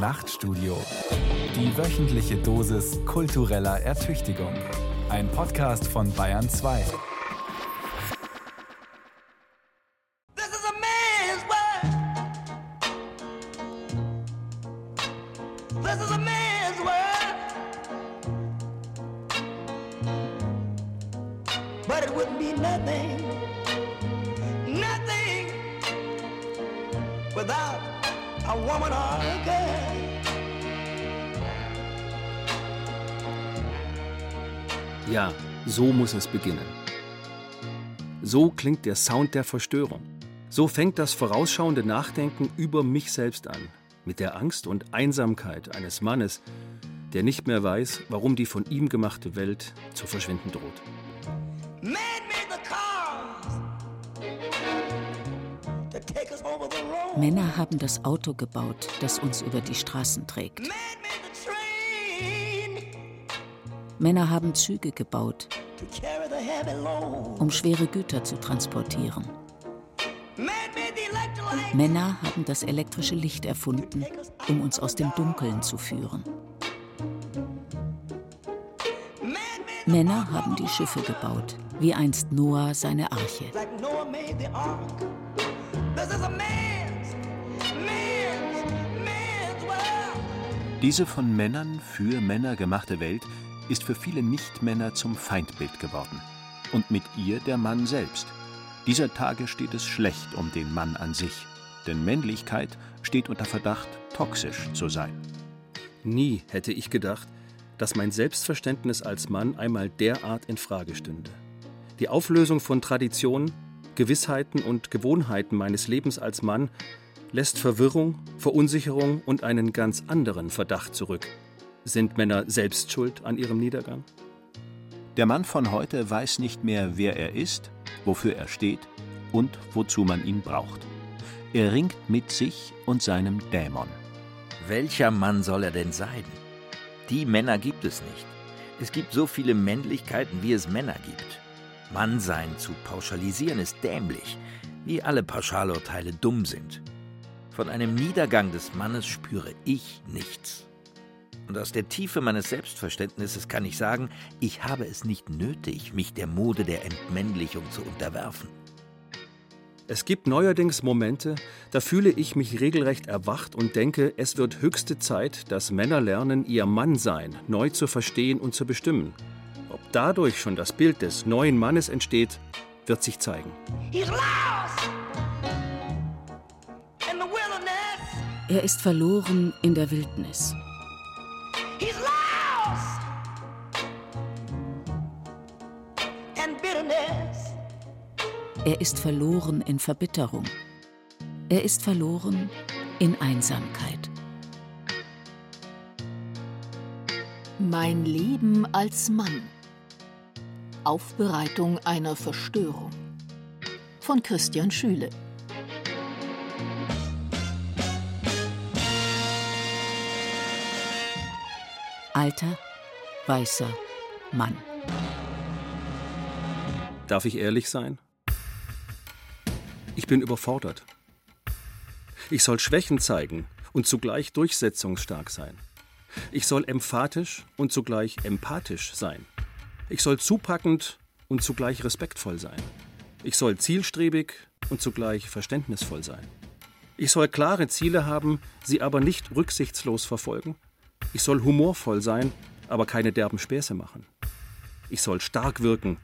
Nachtstudio. Die wöchentliche Dosis kultureller Ertüchtigung. Ein Podcast von Bayern 2. so muss es beginnen. So klingt der Sound der Verstörung. So fängt das vorausschauende Nachdenken über mich selbst an, mit der Angst und Einsamkeit eines Mannes, der nicht mehr weiß, warum die von ihm gemachte Welt zu verschwinden droht. Männer haben das Auto gebaut, das uns über die Straßen trägt. Männer haben Züge gebaut, um schwere Güter zu transportieren. Männer haben das elektrische Licht erfunden, um uns aus dem Dunkeln zu führen. Männer haben die Schiffe gebaut, wie einst Noah seine Arche. Diese von Männern für Männer gemachte Welt ist für viele Nichtmänner zum Feindbild geworden. Und mit ihr der Mann selbst. Dieser Tage steht es schlecht um den Mann an sich. Denn Männlichkeit steht unter Verdacht, toxisch zu sein. Nie hätte ich gedacht, dass mein Selbstverständnis als Mann einmal derart in Frage stünde. Die Auflösung von Traditionen, Gewissheiten und Gewohnheiten meines Lebens als Mann lässt Verwirrung, Verunsicherung und einen ganz anderen Verdacht zurück. Sind Männer selbst schuld an ihrem Niedergang? Der Mann von heute weiß nicht mehr, wer er ist, wofür er steht und wozu man ihn braucht. Er ringt mit sich und seinem Dämon. Welcher Mann soll er denn sein? Die Männer gibt es nicht. Es gibt so viele Männlichkeiten, wie es Männer gibt. Mannsein zu pauschalisieren ist dämlich, wie alle Pauschalurteile dumm sind. Von einem Niedergang des Mannes spüre ich nichts. Und aus der Tiefe meines Selbstverständnisses kann ich sagen, ich habe es nicht nötig, mich der Mode der Entmännlichung zu unterwerfen. Es gibt neuerdings Momente, da fühle ich mich regelrecht erwacht und denke, es wird höchste Zeit, dass Männer lernen, ihr Mannsein neu zu verstehen und zu bestimmen. Ob dadurch schon das Bild des neuen Mannes entsteht, wird sich zeigen. He's lost in the wilderness. Er ist verloren in der Wildnis. He's lost in bitterness. Er ist verloren in Verbitterung. Er ist verloren in Einsamkeit. Mein Leben als Mann. Aufbereitung einer Verstörung. Von Christian Schüle. Alter, weißer Mann. Darf ich ehrlich sein? Ich bin überfordert. Ich soll Schwächen zeigen und zugleich durchsetzungsstark sein. Ich soll emphatisch und zugleich empathisch sein. Ich soll zupackend und zugleich respektvoll sein. Ich soll zielstrebig und zugleich verständnisvoll sein. Ich soll klare Ziele haben, sie aber nicht rücksichtslos verfolgen. Ich soll humorvoll sein, aber keine derben Späße machen. Ich soll stark wirken,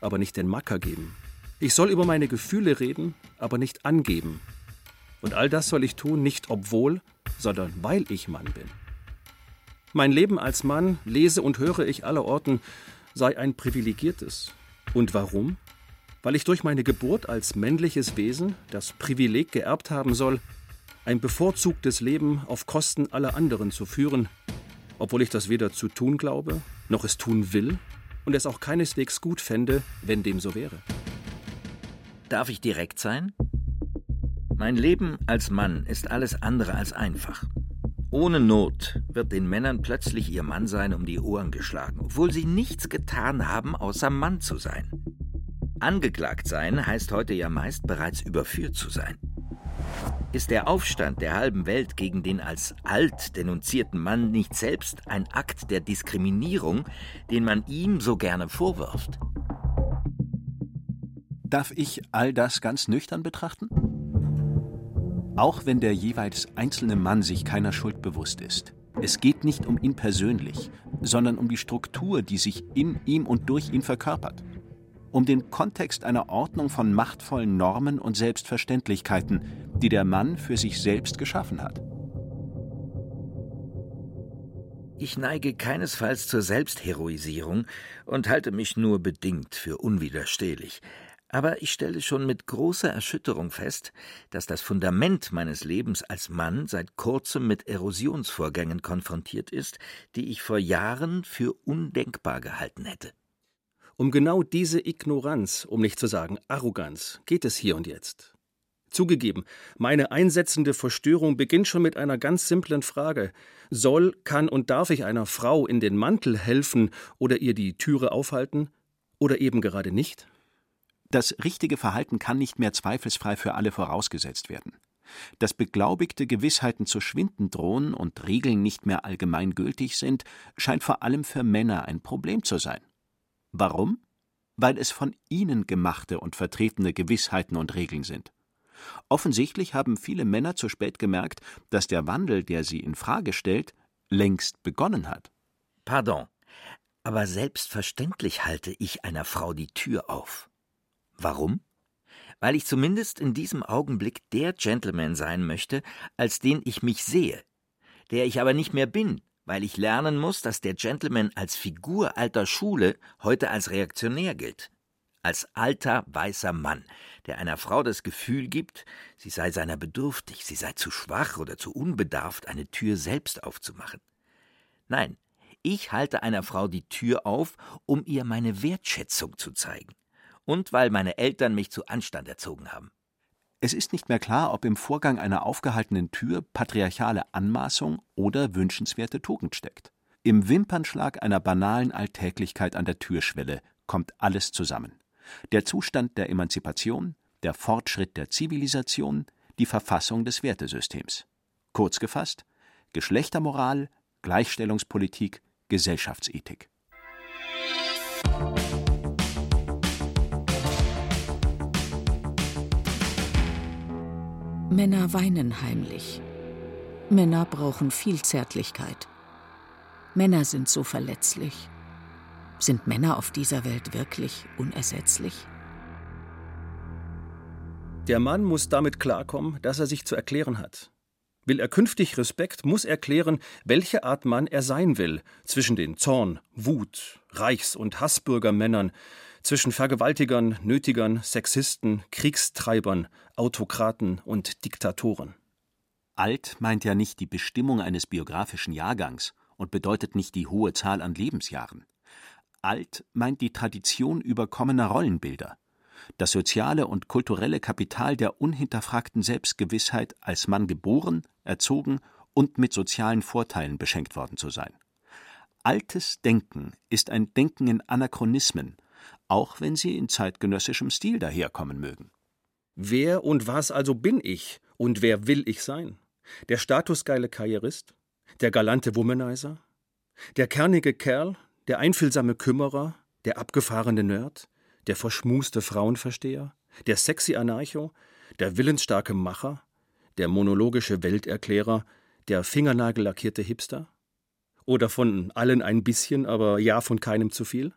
aber nicht den Macker geben. Ich soll über meine Gefühle reden, aber nicht angeben. Und all das soll ich tun, nicht obwohl, sondern weil ich Mann bin. Mein Leben als Mann, lese und höre ich allerorten, sei ein privilegiertes. Und warum? Weil ich durch meine Geburt als männliches Wesen das Privileg geerbt haben soll, ein bevorzugtes Leben auf Kosten aller anderen zu führen, obwohl ich das weder zu tun glaube, noch es tun will und es auch keineswegs gut fände, wenn dem so wäre. Darf ich direkt sein? Mein Leben als Mann ist alles andere als einfach. Ohne Not wird den Männern plötzlich ihr Mannsein um die Ohren geschlagen, obwohl sie nichts getan haben, außer Mann zu sein. Angeklagt sein heißt heute ja meist bereits überführt zu sein. Ist der Aufstand der halben Welt gegen den als alt denunzierten Mann nicht selbst ein Akt der Diskriminierung, den man ihm so gerne vorwirft? Darf ich all das ganz nüchtern betrachten? Auch wenn der jeweils einzelne Mann sich keiner Schuld bewusst ist. Es geht nicht um ihn persönlich, sondern um die Struktur, die sich in ihm und durch ihn verkörpert. Um den Kontext einer Ordnung von machtvollen Normen und Selbstverständlichkeiten, die der Mann für sich selbst geschaffen hat. Ich neige keinesfalls zur Selbstheroisierung und halte mich nur bedingt für unwiderstehlich. Aber ich stelle schon mit großer Erschütterung fest, dass das Fundament meines Lebens als Mann seit kurzem mit Erosionsvorgängen konfrontiert ist, die ich vor Jahren für undenkbar gehalten hätte. Um genau diese Ignoranz, um nicht zu sagen Arroganz, geht es hier und jetzt. Zugegeben, meine einsetzende Verstörung beginnt schon mit einer ganz simplen Frage. Soll, kann und darf ich einer Frau in den Mantel helfen oder ihr die Türe aufhalten? Oder eben gerade nicht? Das richtige Verhalten kann nicht mehr zweifelsfrei für alle vorausgesetzt werden. Dass beglaubigte Gewissheiten zu schwinden drohen und Regeln nicht mehr allgemein gültig sind, scheint vor allem für Männer ein Problem zu sein. Warum? Weil es von ihnen gemachte und vertretene Gewissheiten und Regeln sind. Offensichtlich haben viele Männer zu spät gemerkt, dass der Wandel, der sie in Frage stellt, längst begonnen hat. Pardon, aber selbstverständlich halte ich einer Frau die Tür auf. Warum? Weil ich zumindest in diesem Augenblick der Gentleman sein möchte, als den ich mich sehe, der ich aber nicht mehr bin, weil ich lernen muss, dass der Gentleman als Figur alter Schule heute als reaktionär gilt, als alter weißer Mann, der einer Frau das Gefühl gibt, sie sei seiner bedürftig, sie sei zu schwach oder zu unbedarft, eine Tür selbst aufzumachen. Nein, ich halte einer Frau die Tür auf, um ihr meine Wertschätzung zu zeigen und weil meine Eltern mich zu Anstand erzogen haben. Es ist nicht mehr klar, ob im Vorgang einer aufgehaltenen Tür patriarchale Anmaßung oder wünschenswerte Tugend steckt. Im Wimpernschlag einer banalen Alltäglichkeit an der Türschwelle kommt alles zusammen. Der Zustand der Emanzipation, der Fortschritt der Zivilisation, die Verfassung des Wertesystems. Kurz gefasst Geschlechtermoral, Gleichstellungspolitik, Gesellschaftsethik. Männer weinen heimlich. Männer brauchen viel Zärtlichkeit. Männer sind so verletzlich. Sind Männer auf dieser Welt wirklich unersetzlich? Der Mann muss damit klarkommen, dass er sich zu erklären hat. Will er künftig Respekt, muss erklären, welche Art Mann er sein will, zwischen den Zorn, Wut, Reichs- und Hassbürgermännern, zwischen Vergewaltigern, Nötigern, Sexisten, Kriegstreibern, Autokraten und Diktatoren. Alt meint ja nicht die Bestimmung eines biografischen Jahrgangs und bedeutet nicht die hohe Zahl an Lebensjahren. Alt meint die Tradition überkommener Rollenbilder, das soziale und kulturelle Kapital der unhinterfragten Selbstgewissheit, als Mann geboren, erzogen und mit sozialen Vorteilen beschenkt worden zu sein. Altes Denken ist ein Denken in Anachronismen auch wenn sie in zeitgenössischem Stil daherkommen mögen. Wer und was also bin ich und wer will ich sein? Der statusgeile Karrierist? Der galante Womanizer? Der kernige Kerl? Der einfühlsame Kümmerer? Der abgefahrene Nerd? Der verschmuste Frauenversteher? Der sexy Anarcho? Der willensstarke Macher? Der monologische Welterklärer? Der fingernagellackierte Hipster? Oder von allen ein bisschen, aber ja von keinem zu viel?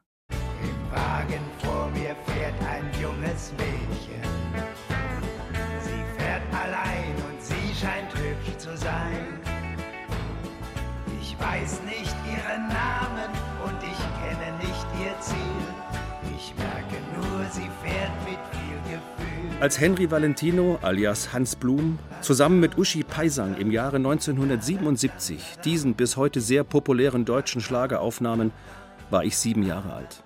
Als Henry Valentino alias Hans Blum zusammen mit Uschi Peisang im Jahre 1977 diesen bis heute sehr populären deutschen Schlager aufnahmen, war ich sieben Jahre alt.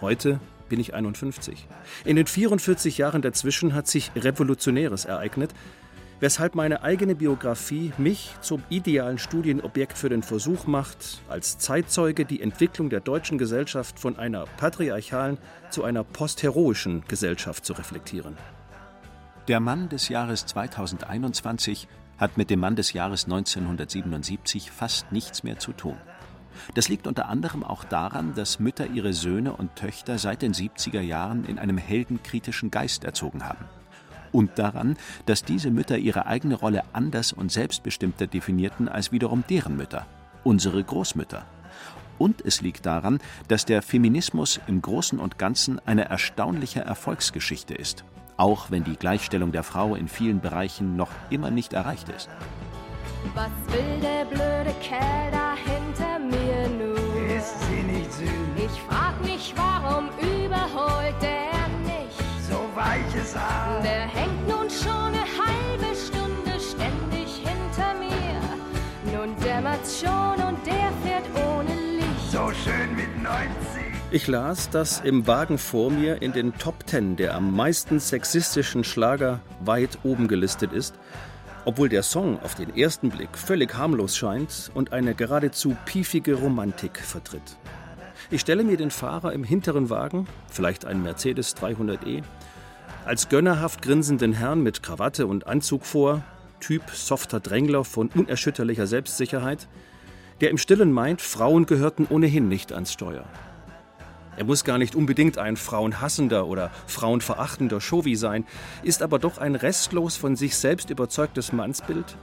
Heute bin ich 51. In den 44 Jahren dazwischen hat sich Revolutionäres ereignet, weshalb meine eigene Biografie mich zum idealen Studienobjekt für den Versuch macht, als Zeitzeuge die Entwicklung der deutschen Gesellschaft von einer patriarchalen zu einer postheroischen Gesellschaft zu reflektieren. Der Mann des Jahres 2021 hat mit dem Mann des Jahres 1977 fast nichts mehr zu tun. Das liegt unter anderem auch daran, dass Mütter ihre Söhne und Töchter seit den 70er Jahren in einem heldenkritischen Geist erzogen haben. Und daran, dass diese Mütter ihre eigene Rolle anders und selbstbestimmter definierten als wiederum deren Mütter, unsere Großmütter. Und es liegt daran, dass der Feminismus im Großen und Ganzen eine erstaunliche Erfolgsgeschichte ist, auch wenn die Gleichstellung der Frau in vielen Bereichen noch immer nicht erreicht ist. Was will der blöde Kerl da hinter mir nun? Ist sie nicht süß? Ich frag mich, warum überholt der nicht? So weiches Haar. Der hängt nun schon eine halbe Stunde ständig hinter mir. Nun dämmert's schon und der fährt ohne Licht. So schön mit 90. Ich las, dass im Wagen vor mir in den Top Ten der am meisten sexistischen Schlager weit oben gelistet ist, obwohl der Song auf den ersten Blick völlig harmlos scheint und eine geradezu piefige Romantik vertritt. Ich stelle mir den Fahrer im hinteren Wagen, vielleicht ein Mercedes 300e, als gönnerhaft grinsenden Herrn mit Krawatte und Anzug vor, Typ softer Drängler von unerschütterlicher Selbstsicherheit, der im Stillen meint, Frauen gehörten ohnehin nicht ans Steuer. Er muss gar nicht unbedingt ein frauenhassender oder frauenverachtender Chauvi sein, ist aber doch ein restlos von sich selbst überzeugtes Mannsbild,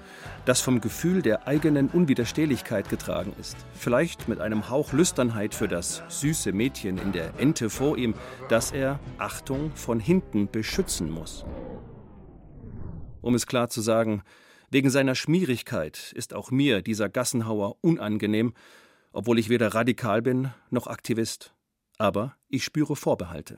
das vom Gefühl der eigenen Unwiderstehlichkeit getragen ist. Vielleicht mit einem Hauch Lüsternheit für das süße Mädchen in der Ente vor ihm, das er, Achtung, von hinten beschützen muss. Um es klar zu sagen, wegen seiner Schmierigkeit ist auch mir dieser Gassenhauer unangenehm, obwohl ich weder radikal bin noch Aktivist aber ich spüre Vorbehalte.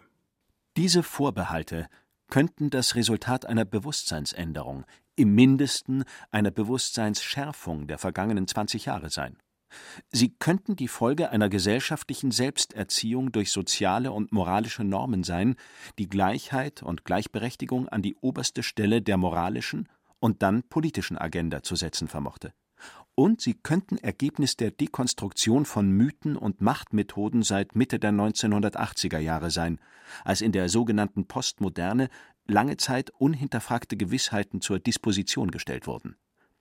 Diese Vorbehalte könnten das Resultat einer Bewusstseinsänderung, im mindesten einer Bewusstseinsschärfung der vergangenen 20 Jahre sein. Sie könnten die Folge einer gesellschaftlichen Selbsterziehung durch soziale und moralische Normen sein, die Gleichheit und Gleichberechtigung an die oberste Stelle der moralischen und dann politischen Agenda zu setzen vermochte und sie könnten Ergebnis der Dekonstruktion von Mythen und Machtmethoden seit Mitte der 1980er Jahre sein, als in der sogenannten Postmoderne lange Zeit unhinterfragte Gewissheiten zur Disposition gestellt wurden.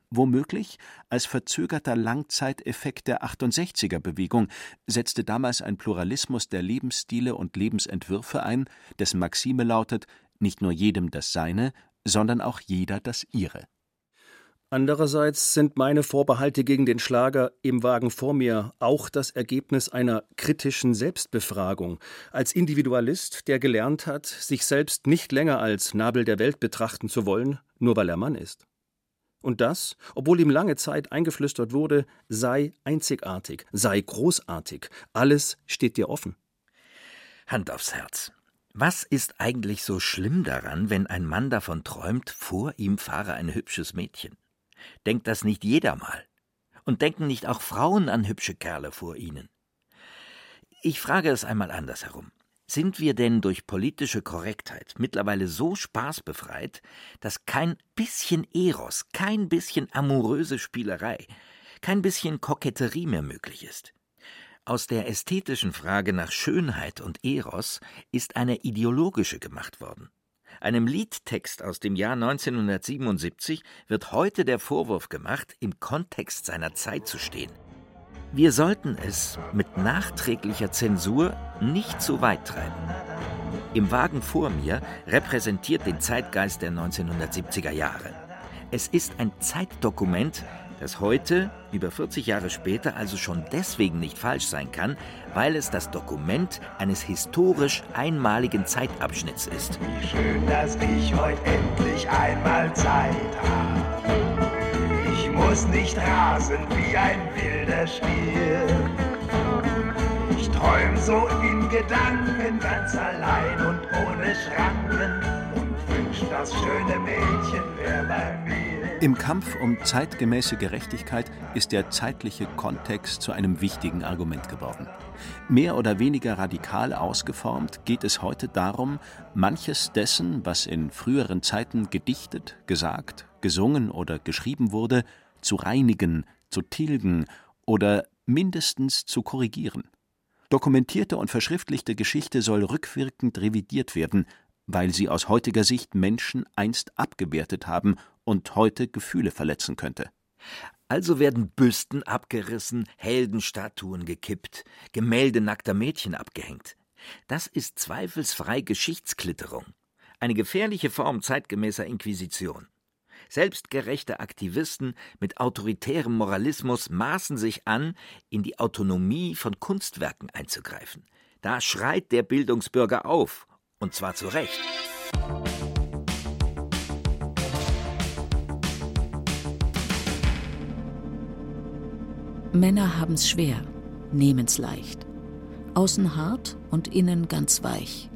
Womöglich als verzögerter Langzeiteffekt der 68er Bewegung setzte damals ein Pluralismus der Lebensstile und Lebensentwürfe ein, dessen Maxime lautet nicht nur jedem das Seine, sondern auch jeder das Ihre. Andererseits sind meine Vorbehalte gegen den Schlager im Wagen vor mir auch das Ergebnis einer kritischen Selbstbefragung. Als Individualist, der gelernt hat, sich selbst nicht länger als Nabel der Welt betrachten zu wollen, nur weil er Mann ist. Und das, obwohl ihm lange Zeit eingeflüstert wurde, sei einzigartig, sei großartig, alles steht dir offen. Hand aufs Herz. Was ist eigentlich so schlimm daran, wenn ein Mann davon träumt, vor ihm fahre ein hübsches Mädchen? Denkt das nicht jeder mal? Und denken nicht auch Frauen an hübsche Kerle vor ihnen? Ich frage es einmal andersherum. Sind wir denn durch politische Korrektheit mittlerweile so spaßbefreit, dass kein bisschen Eros, kein bisschen amoröse Spielerei, kein bisschen Koketterie mehr möglich ist? Aus der ästhetischen Frage nach Schönheit und Eros ist eine ideologische gemacht worden. Einem Liedtext aus dem Jahr 1977 wird heute der Vorwurf gemacht, im Kontext seiner Zeit zu stehen. Wir sollten es mit nachträglicher Zensur nicht zu weit treiben. Im Wagen vor mir repräsentiert den Zeitgeist der 1970er Jahre. Es ist ein Zeitdokument, das heute, über 40 Jahre später, also schon deswegen nicht falsch sein kann, weil es das Dokument eines historisch einmaligen Zeitabschnitts ist. Wie schön, dass ich heute endlich einmal Zeit habe. Ich muss nicht rasen wie ein wilder Stier. Ich träum so in Gedanken ganz allein und ohne Schranken und wünsch, das schöne Mädchen wär bei mir. Im Kampf um zeitgemäße Gerechtigkeit ist der zeitliche Kontext zu einem wichtigen Argument geworden. Mehr oder weniger radikal ausgeformt geht es heute darum, manches dessen, was in früheren Zeiten gedichtet, gesagt, gesungen oder geschrieben wurde, zu reinigen, zu tilgen oder mindestens zu korrigieren. Dokumentierte und verschriftlichte Geschichte soll rückwirkend revidiert werden, weil sie aus heutiger Sicht Menschen einst abgewertet haben und heute Gefühle verletzen könnte. Also werden Büsten abgerissen, Heldenstatuen gekippt, Gemälde nackter Mädchen abgehängt. Das ist zweifelsfrei Geschichtsklitterung, eine gefährliche Form zeitgemäßer Inquisition. Selbstgerechte Aktivisten mit autoritärem Moralismus maßen sich an, in die Autonomie von Kunstwerken einzugreifen. Da schreit der Bildungsbürger auf, und zwar zu Recht. Männer haben's schwer, nehmen's leicht. Außen hart und innen ganz weich.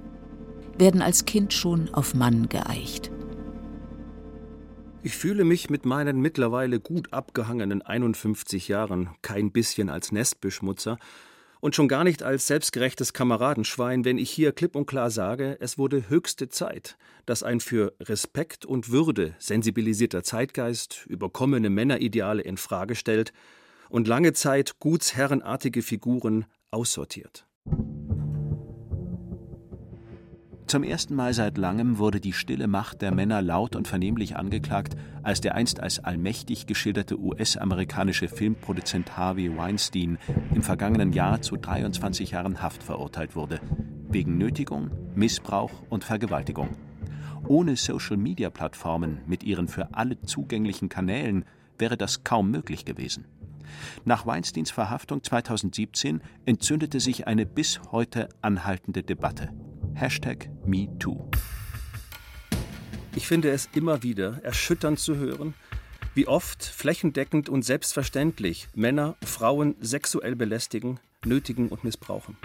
Werden als Kind schon auf Mann geeicht. Ich fühle mich mit meinen mittlerweile gut abgehangenen 51 Jahren kein bisschen als Nestbeschmutzer und schon gar nicht als selbstgerechtes Kameradenschwein, wenn ich hier klipp und klar sage, es wurde höchste Zeit, dass ein für Respekt und Würde sensibilisierter Zeitgeist überkommene Männerideale in Frage stellt und lange Zeit gutsherrenartige Figuren aussortiert. Zum ersten Mal seit langem wurde die stille Macht der Männer laut und vernehmlich angeklagt, als der einst als allmächtig geschilderte US-amerikanische Filmproduzent Harvey Weinstein im vergangenen Jahr zu 23 Jahren Haft verurteilt wurde, wegen Nötigung, Missbrauch und Vergewaltigung. Ohne Social-Media-Plattformen mit ihren für alle zugänglichen Kanälen wäre das kaum möglich gewesen. Nach Weinsteins Verhaftung 2017 entzündete sich eine bis heute anhaltende Debatte. Hashtag MeToo. Ich finde es immer wieder erschütternd zu hören, wie oft flächendeckend und selbstverständlich Männer Frauen sexuell belästigen, nötigen und missbrauchen.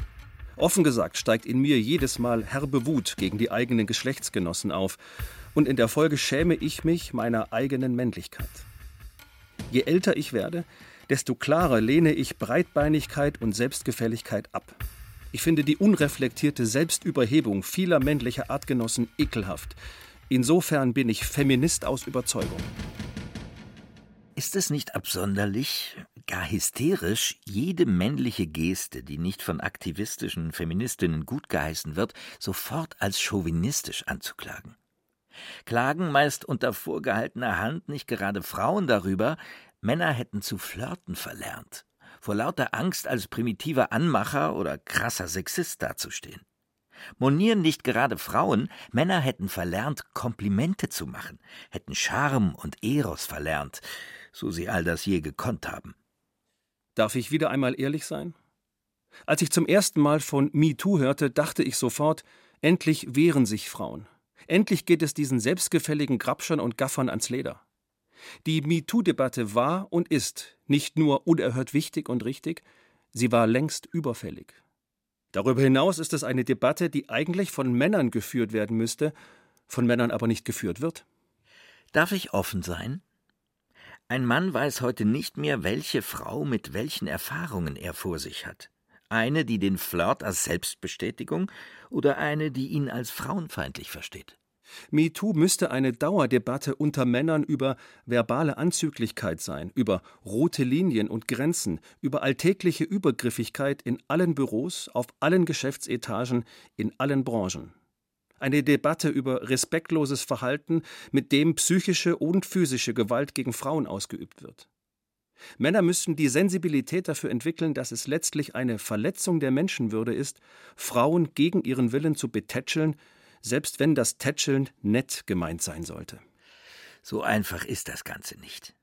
Offen gesagt steigt in mir jedes Mal herbe Wut gegen die eigenen Geschlechtsgenossen auf, und in der Folge schäme ich mich meiner eigenen Männlichkeit. Je älter ich werde, desto klarer lehne ich Breitbeinigkeit und Selbstgefälligkeit ab. Ich finde die unreflektierte Selbstüberhebung vieler männlicher Artgenossen ekelhaft. Insofern bin ich Feminist aus Überzeugung. Ist es nicht absonderlich, gar hysterisch, jede männliche Geste, die nicht von aktivistischen Feministinnen gutgeheißen wird, sofort als chauvinistisch anzuklagen? Klagen meist unter vorgehaltener Hand nicht gerade Frauen darüber, Männer hätten zu flirten verlernt vor lauter Angst als primitiver Anmacher oder krasser Sexist dazustehen. Monieren nicht gerade Frauen, Männer hätten verlernt, Komplimente zu machen, hätten Charme und Eros verlernt, so sie all das je gekonnt haben. Darf ich wieder einmal ehrlich sein? Als ich zum ersten Mal von MeToo hörte, dachte ich sofort, endlich wehren sich Frauen. Endlich geht es diesen selbstgefälligen Grabschern und Gaffern ans Leder. Die MeToo-Debatte war und ist nicht nur unerhört wichtig und richtig, sie war längst überfällig. Darüber hinaus ist es eine Debatte, die eigentlich von Männern geführt werden müsste, von Männern aber nicht geführt wird. Darf ich offen sein? Ein Mann weiß heute nicht mehr, welche Frau mit welchen Erfahrungen er vor sich hat. Eine, die den Flirt als Selbstbestätigung oder eine, die ihn als frauenfeindlich versteht. MeToo müsste eine Dauerdebatte unter Männern über verbale Anzüglichkeit sein, über rote Linien und Grenzen, über alltägliche Übergriffigkeit in allen Büros, auf allen Geschäftsetagen, in allen Branchen. Eine Debatte über respektloses Verhalten, mit dem psychische und physische Gewalt gegen Frauen ausgeübt wird. Männer müssten die Sensibilität dafür entwickeln, dass es letztlich eine Verletzung der Menschenwürde ist, Frauen gegen ihren Willen zu betätscheln, selbst wenn das Tätscheln nett gemeint sein sollte. So einfach ist das Ganze nicht.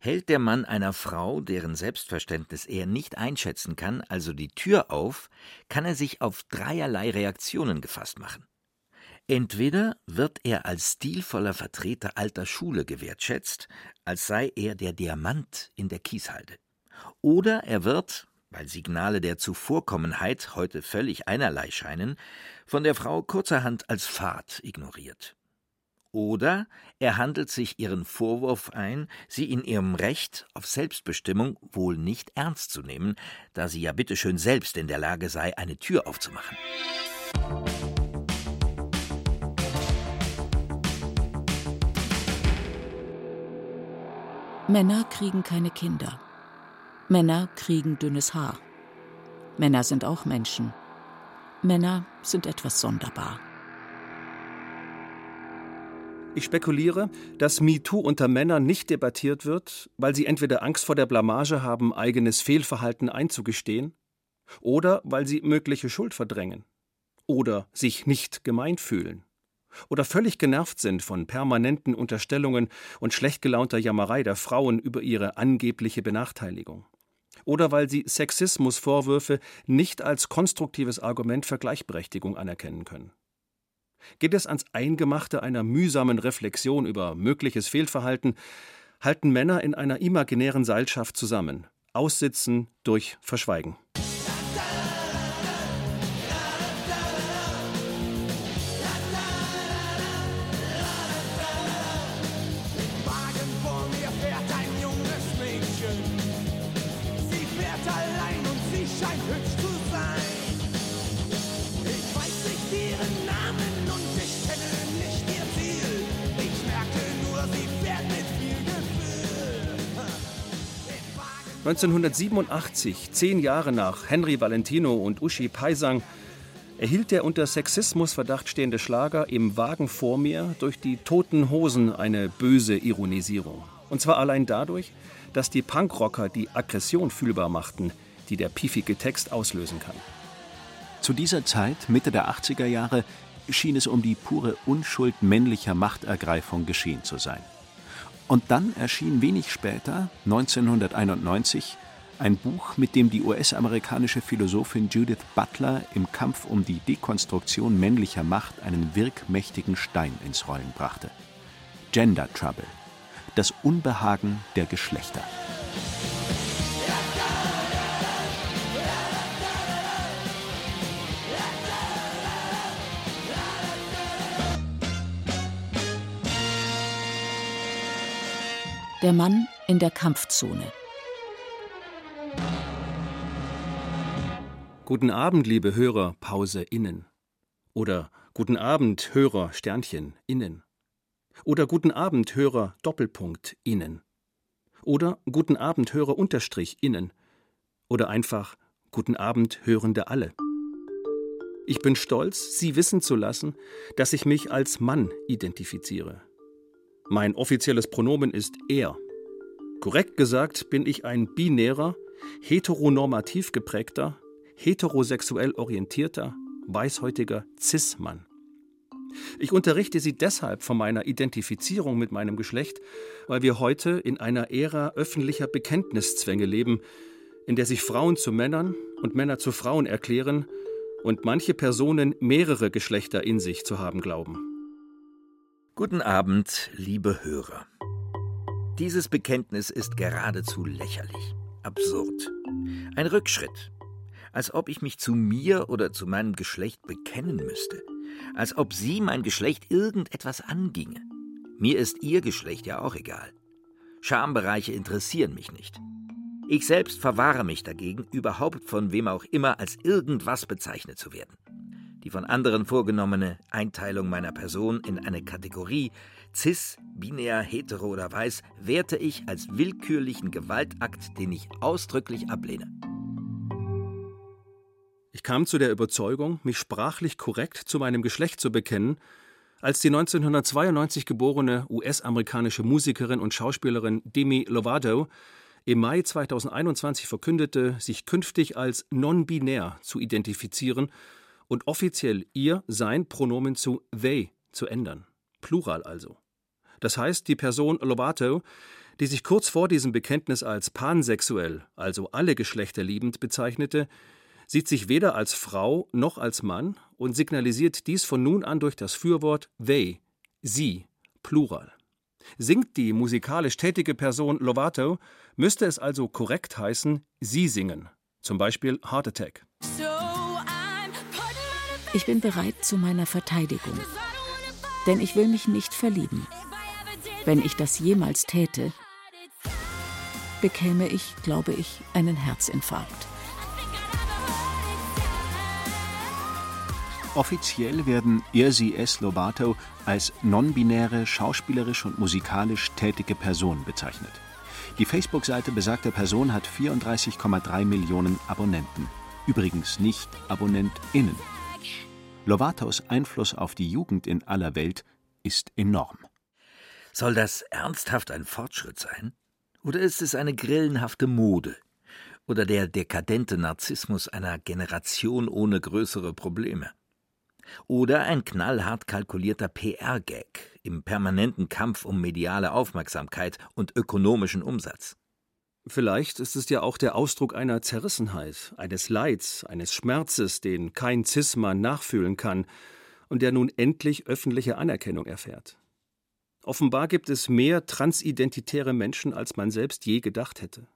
Hält der Mann einer Frau, deren Selbstverständnis er nicht einschätzen kann, also die Tür auf, kann er sich auf dreierlei Reaktionen gefasst machen. Entweder wird er als stilvoller Vertreter alter Schule gewertschätzt, als sei er der Diamant in der Kieshalde. Oder er wird, weil Signale der Zuvorkommenheit heute völlig einerlei scheinen, von der Frau kurzerhand als Fahrt ignoriert. Oder er handelt sich ihren Vorwurf ein, sie in ihrem Recht auf Selbstbestimmung wohl nicht ernst zu nehmen, da sie ja bitteschön selbst in der Lage sei, eine Tür aufzumachen. Männer kriegen keine Kinder. Männer kriegen dünnes Haar. Männer sind auch Menschen. Männer sind etwas sonderbar. Ich spekuliere, dass MeToo unter Männern nicht debattiert wird, weil sie entweder Angst vor der Blamage haben, eigenes Fehlverhalten einzugestehen, oder weil sie mögliche Schuld verdrängen, oder sich nicht gemeint fühlen, oder völlig genervt sind von permanenten Unterstellungen und schlecht gelaunter Jammerei der Frauen über ihre angebliche Benachteiligung, oder weil sie Sexismusvorwürfe nicht als konstruktives Argument für Gleichberechtigung anerkennen können. Geht es ans Eingemachte einer mühsamen Reflexion über mögliches Fehlverhalten, halten Männer in einer imaginären Seilschaft zusammen, aussitzen durch Verschweigen. 1987, zehn Jahre nach Henry Valentino und Uschi Paisang, erhielt der unter Sexismusverdacht stehende Schlager im Wagen vor mir durch die toten Hosen eine böse Ironisierung. Und zwar allein dadurch, dass die Punkrocker die Aggression fühlbar machten, die der piefige Text auslösen kann. Zu dieser Zeit, Mitte der 80er Jahre, schien es um die pure Unschuld männlicher Machtergreifung geschehen zu sein. Und dann erschien wenig später, 1991, ein Buch, mit dem die US-amerikanische Philosophin Judith Butler im Kampf um die Dekonstruktion männlicher Macht einen wirkmächtigen Stein ins Rollen brachte. Gender Trouble. Das Unbehagen der Geschlechter. Der Mann in der Kampfzone. Guten Abend, liebe Hörer, Pause innen. Oder Guten Abend, Hörer, Sternchen, innen. Oder Guten Abend, Hörer, Doppelpunkt, innen. Oder Guten Abend, Hörer, Unterstrich, innen. Oder einfach Guten Abend, Hörende alle. Ich bin stolz, Sie wissen zu lassen, dass ich mich als Mann identifiziere. Mein offizielles Pronomen ist er. Korrekt gesagt bin ich ein binärer, heteronormativ geprägter, heterosexuell orientierter, weißhäutiger Cis-Mann. Ich unterrichte Sie deshalb von meiner Identifizierung mit meinem Geschlecht, weil wir heute in einer Ära öffentlicher Bekenntniszwänge leben, in der sich Frauen zu Männern und Männer zu Frauen erklären und manche Personen mehrere Geschlechter in sich zu haben glauben. Guten Abend, liebe Hörer. Dieses Bekenntnis ist geradezu lächerlich, absurd. Ein Rückschritt. Als ob ich mich zu mir oder zu meinem Geschlecht bekennen müsste. Als ob Sie mein Geschlecht irgendetwas anginge. Mir ist Ihr Geschlecht ja auch egal. Schambereiche interessieren mich nicht. Ich selbst verwahre mich dagegen, überhaupt von wem auch immer als irgendwas bezeichnet zu werden. Die von anderen vorgenommene Einteilung meiner Person in eine Kategorie cis, binär, hetero oder weiß werte ich als willkürlichen Gewaltakt, den ich ausdrücklich ablehne. Ich kam zu der Überzeugung, mich sprachlich korrekt zu meinem Geschlecht zu bekennen, als die 1992 geborene US-amerikanische Musikerin und Schauspielerin Demi Lovato im Mai 2021 verkündete, sich künftig als non-binär zu identifizieren und offiziell ihr sein Pronomen zu they zu ändern. Plural also. Das heißt, die Person Lovato, die sich kurz vor diesem Bekenntnis als pansexuell, also alle Geschlechter liebend, bezeichnete, sieht sich weder als Frau noch als Mann und signalisiert dies von nun an durch das Fürwort they, sie, Plural. Singt die musikalisch tätige Person Lovato, müsste es also korrekt heißen, sie singen. Zum Beispiel Heart Attack. Ich bin bereit zu meiner Verteidigung. Denn ich will mich nicht verlieben. Wenn ich das jemals täte, bekäme ich, glaube ich, einen Herzinfarkt. Offiziell werden er, sie, es Lobato als non-binäre, schauspielerisch und musikalisch tätige Person bezeichnet. Die Facebook-Seite besagter Person hat 34,3 Millionen Abonnenten. Übrigens nicht AbonnentInnen. Lovatos Einfluss auf die Jugend in aller Welt ist enorm. Soll das ernsthaft ein Fortschritt sein? Oder ist es eine grillenhafte Mode? Oder der dekadente Narzissmus einer Generation ohne größere Probleme? Oder ein knallhart kalkulierter PR-Gag im permanenten Kampf um mediale Aufmerksamkeit und ökonomischen Umsatz? Vielleicht ist es ja auch der Ausdruck einer Zerrissenheit, eines Leids, eines Schmerzes, den kein Cis-Mann nachfühlen kann und der nun endlich öffentliche Anerkennung erfährt. Offenbar gibt es mehr transidentitäre Menschen, als man selbst je gedacht hätte.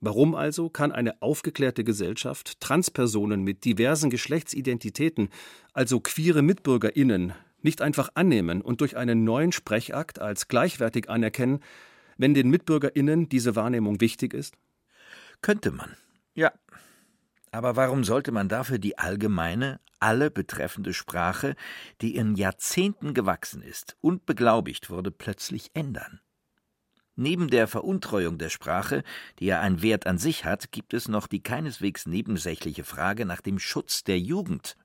Warum also kann eine aufgeklärte Gesellschaft Transpersonen mit diversen Geschlechtsidentitäten, also queere Mitbürgerinnen, nicht einfach annehmen und durch einen neuen Sprechakt als gleichwertig anerkennen, wenn den Mitbürgerinnen diese Wahrnehmung wichtig ist? Könnte man, ja. Aber warum sollte man dafür die allgemeine, alle betreffende Sprache, die in Jahrzehnten gewachsen ist und beglaubigt wurde, plötzlich ändern? Neben der Veruntreuung der Sprache, die ja einen Wert an sich hat, gibt es noch die keineswegs nebensächliche Frage nach dem Schutz der Jugend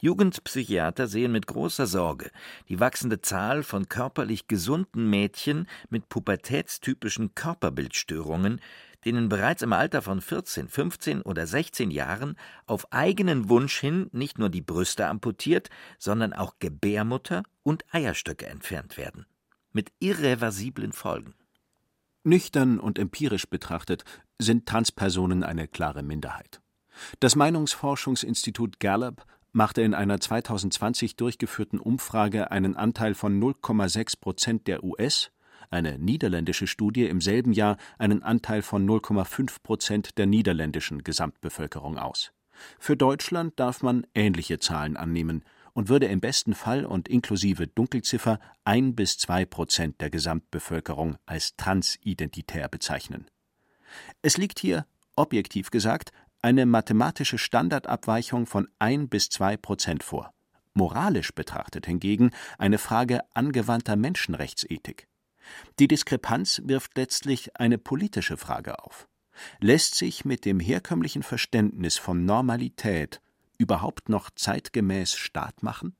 Jugendpsychiater sehen mit großer Sorge die wachsende Zahl von körperlich gesunden Mädchen mit pubertätstypischen Körperbildstörungen, denen bereits im Alter von 14, 15 oder 16 Jahren auf eigenen Wunsch hin nicht nur die Brüste amputiert, sondern auch Gebärmutter und Eierstöcke entfernt werden. Mit irreversiblen Folgen. Nüchtern und empirisch betrachtet sind Transpersonen eine klare Minderheit. Das Meinungsforschungsinstitut Gallup machte in einer 2020 durchgeführten Umfrage einen Anteil von 0,6 Prozent der US, eine niederländische Studie im selben Jahr einen Anteil von 0,5 Prozent der niederländischen Gesamtbevölkerung aus. Für Deutschland darf man ähnliche Zahlen annehmen und würde im besten Fall und inklusive Dunkelziffer ein bis zwei Prozent der Gesamtbevölkerung als transidentitär bezeichnen. Es liegt hier, objektiv gesagt, eine mathematische Standardabweichung von ein bis zwei Prozent vor. Moralisch betrachtet hingegen eine Frage angewandter Menschenrechtsethik. Die Diskrepanz wirft letztlich eine politische Frage auf. Lässt sich mit dem herkömmlichen Verständnis von Normalität überhaupt noch zeitgemäß Staat machen?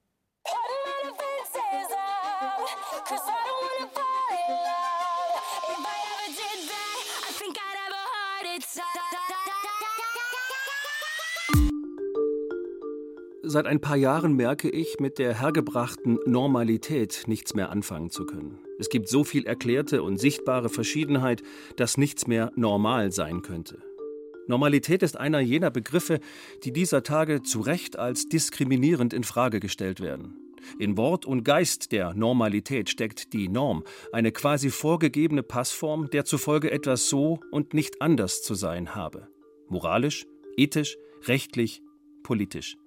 Seit ein paar Jahren merke ich, mit der hergebrachten Normalität nichts mehr anfangen zu können. Es gibt so viel erklärte und sichtbare Verschiedenheit, dass nichts mehr normal sein könnte. Normalität ist einer jener Begriffe, die dieser Tage zu Recht als diskriminierend in Frage gestellt werden. In Wort und Geist der Normalität steckt die Norm, eine quasi vorgegebene Passform, der zufolge etwas so und nicht anders zu sein habe. Moralisch, ethisch, rechtlich, politisch.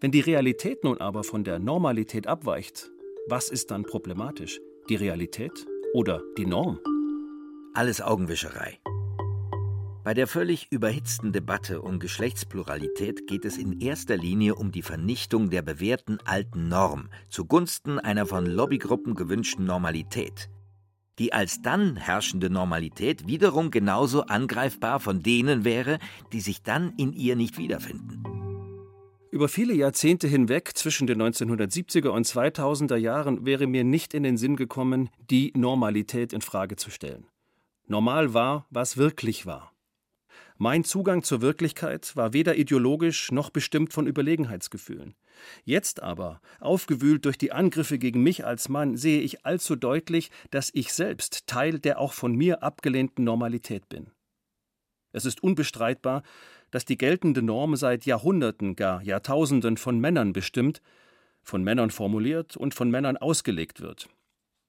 Wenn die Realität nun aber von der Normalität abweicht, was ist dann problematisch? Die Realität oder die Norm? Alles Augenwischerei. Bei der völlig überhitzten Debatte um Geschlechtspluralität geht es in erster Linie um die Vernichtung der bewährten alten Norm zugunsten einer von Lobbygruppen gewünschten Normalität. Die als dann herrschende Normalität wiederum genauso angreifbar von denen wäre, die sich dann in ihr nicht wiederfinden. Über viele Jahrzehnte hinweg zwischen den 1970er und 2000er Jahren wäre mir nicht in den Sinn gekommen, die Normalität in Frage zu stellen. Normal war, was wirklich war. Mein Zugang zur Wirklichkeit war weder ideologisch noch bestimmt von Überlegenheitsgefühlen. Jetzt aber, aufgewühlt durch die Angriffe gegen mich als Mann, sehe ich allzu deutlich, dass ich selbst Teil der auch von mir abgelehnten Normalität bin. Es ist unbestreitbar, dass die geltende Norm seit Jahrhunderten, gar Jahrtausenden von Männern bestimmt, von Männern formuliert und von Männern ausgelegt wird.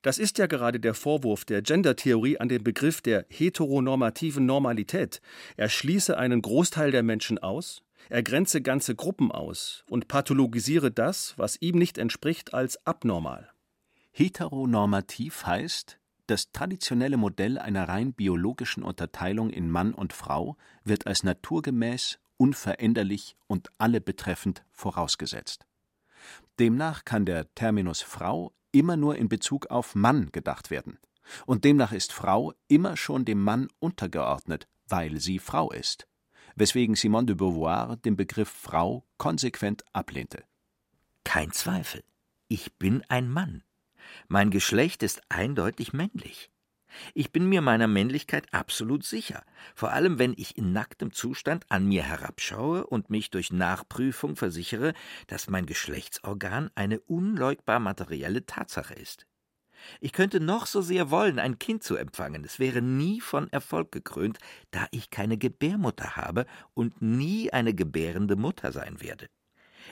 Das ist ja gerade der Vorwurf der Gendertheorie an den Begriff der heteronormativen Normalität. Er schließe einen Großteil der Menschen aus, er grenze ganze Gruppen aus und pathologisiere das, was ihm nicht entspricht, als abnormal. Heteronormativ heißt, das traditionelle Modell einer rein biologischen Unterteilung in Mann und Frau wird als naturgemäß, unveränderlich und alle betreffend vorausgesetzt. Demnach kann der Terminus Frau immer nur in Bezug auf Mann gedacht werden, und demnach ist Frau immer schon dem Mann untergeordnet, weil sie Frau ist, weswegen Simone de Beauvoir den Begriff Frau konsequent ablehnte. Kein Zweifel, ich bin ein Mann Mein Geschlecht ist eindeutig männlich. Ich bin mir meiner Männlichkeit absolut sicher, vor allem wenn ich in nacktem Zustand an mir herabschaue und mich durch Nachprüfung versichere, dass mein Geschlechtsorgan eine unleugbar materielle Tatsache ist. Ich könnte noch so sehr wollen, ein Kind zu empfangen, es wäre nie von Erfolg gekrönt, da ich keine Gebärmutter habe und nie eine gebärende Mutter sein werde.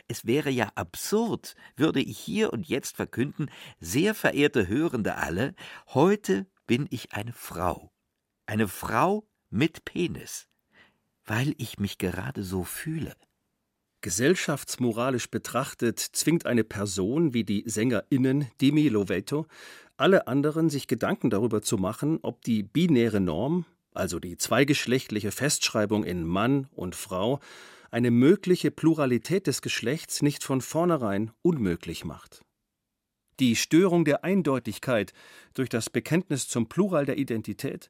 Es wäre ja absurd, würde ich hier und jetzt verkünden, sehr verehrte Hörende alle, heute bin ich eine Frau. Eine Frau mit Penis, weil ich mich gerade so fühle. Gesellschaftsmoralisch betrachtet zwingt eine Person wie die SängerInnen Demi Lovato alle anderen, sich Gedanken darüber zu machen, ob die binäre Norm, also die zweigeschlechtliche Festschreibung in Mann und Frau, eine mögliche Pluralität des Geschlechts nicht von vornherein unmöglich macht. Die Störung der Eindeutigkeit durch das Bekenntnis zum Plural der Identität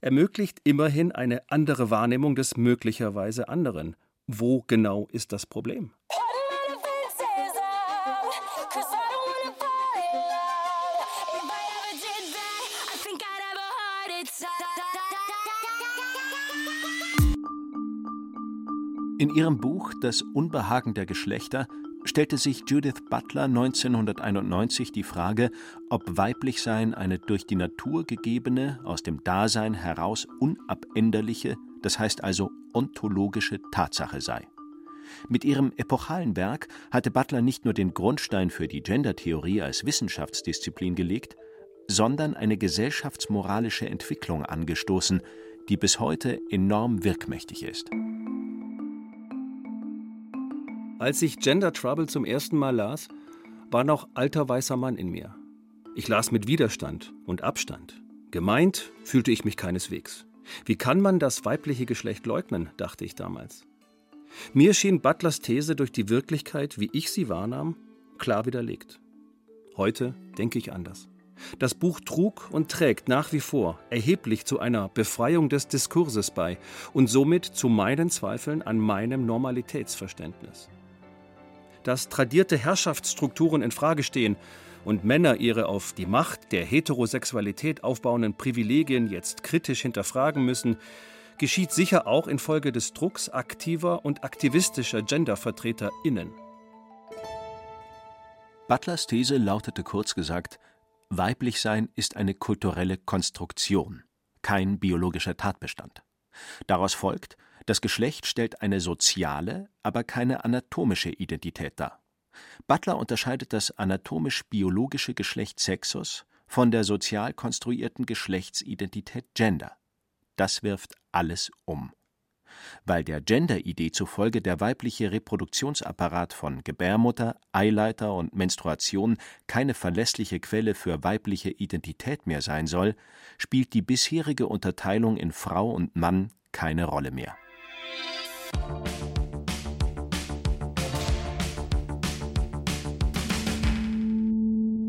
ermöglicht immerhin eine andere Wahrnehmung des möglicherweise anderen. Wo genau ist das Problem? In ihrem Buch Das Unbehagen der Geschlechter stellte sich Judith Butler 1991 die Frage, ob Weiblichsein eine durch die Natur gegebene, aus dem Dasein heraus unabänderliche, das heißt also ontologische Tatsache sei. Mit ihrem epochalen Werk hatte Butler nicht nur den Grundstein für die Gendertheorie als Wissenschaftsdisziplin gelegt, sondern eine gesellschaftsmoralische Entwicklung angestoßen, die bis heute enorm wirkmächtig ist. Als ich Gender Trouble zum ersten Mal las, war noch alter weißer Mann in mir. Ich las mit Widerstand und Abstand. Gemeint fühlte ich mich keineswegs. Wie kann man das weibliche Geschlecht leugnen, dachte ich damals. Mir schien Butlers These durch die Wirklichkeit, wie ich sie wahrnahm, klar widerlegt. Heute denke ich anders. Das Buch trug und trägt nach wie vor erheblich zu einer Befreiung des Diskurses bei und somit zu meinen Zweifeln an meinem Normalitätsverständnis dass tradierte Herrschaftsstrukturen in Frage stehen und Männer ihre auf die Macht der Heterosexualität aufbauenden Privilegien jetzt kritisch hinterfragen müssen, geschieht sicher auch infolge des Drucks aktiver und aktivistischer GendervertreterInnen. Butlers These lautete kurz gesagt: Weiblichsein ist eine kulturelle Konstruktion, kein biologischer Tatbestand. Daraus folgt, das Geschlecht stellt eine soziale, aber keine anatomische Identität dar. Butler unterscheidet das anatomisch-biologische Geschlecht Sexus von der sozial konstruierten Geschlechtsidentität Gender. Das wirft alles um. Weil der Gender-Idee zufolge der weibliche Reproduktionsapparat von Gebärmutter, Eileiter und Menstruation keine verlässliche Quelle für weibliche Identität mehr sein soll, spielt die bisherige Unterteilung in Frau und Mann keine Rolle mehr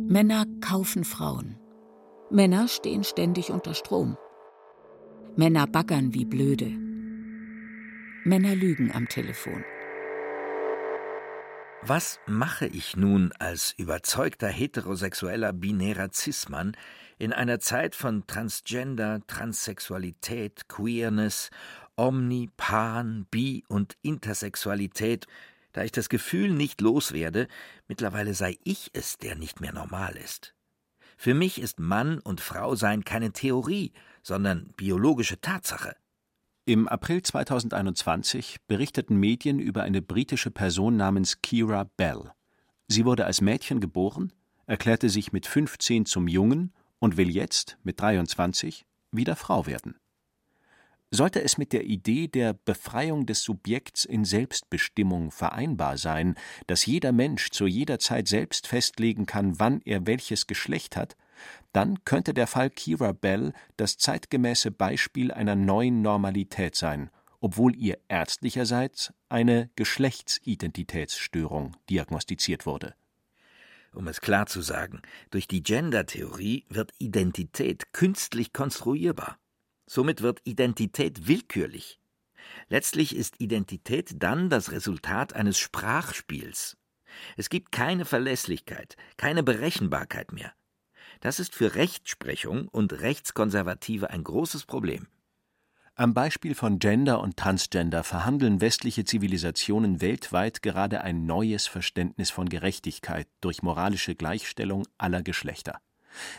Männer kaufen Frauen. Männer stehen ständig unter Strom. Männer baggern wie blöde. Männer lügen am Telefon. Was mache ich nun als überzeugter heterosexueller binärer Cis-Mann in einer Zeit von Transgender, Transsexualität, Queerness Omni, Pan, Bi und Intersexualität, da ich das Gefühl nicht loswerde, mittlerweile sei ich es, der nicht mehr normal ist. Für mich ist Mann und Frau sein keine Theorie, sondern biologische Tatsache. Im April 2021 berichteten Medien über eine britische Person namens Kira Bell. Sie wurde als Mädchen geboren, erklärte sich mit 15 zum Jungen und will jetzt, mit 23, wieder Frau werden. Sollte es mit der Idee der Befreiung des Subjekts in Selbstbestimmung vereinbar sein, dass jeder Mensch zu jeder Zeit selbst festlegen kann, wann er welches Geschlecht hat, dann könnte der Fall Kira Bell das zeitgemäße Beispiel einer neuen Normalität sein, obwohl ihr ärztlicherseits eine Geschlechtsidentitätsstörung diagnostiziert wurde. Um es klar zu sagen, durch die Gender-Theorie wird Identität künstlich konstruierbar. Somit wird Identität willkürlich. Letztlich ist Identität dann das Resultat eines Sprachspiels. Es gibt keine Verlässlichkeit, keine Berechenbarkeit mehr. Das ist für Rechtsprechung und Rechtskonservative ein großes Problem. Am Beispiel von Gender und Transgender verhandeln westliche Zivilisationen weltweit gerade ein neues Verständnis von Gerechtigkeit durch moralische Gleichstellung aller Geschlechter.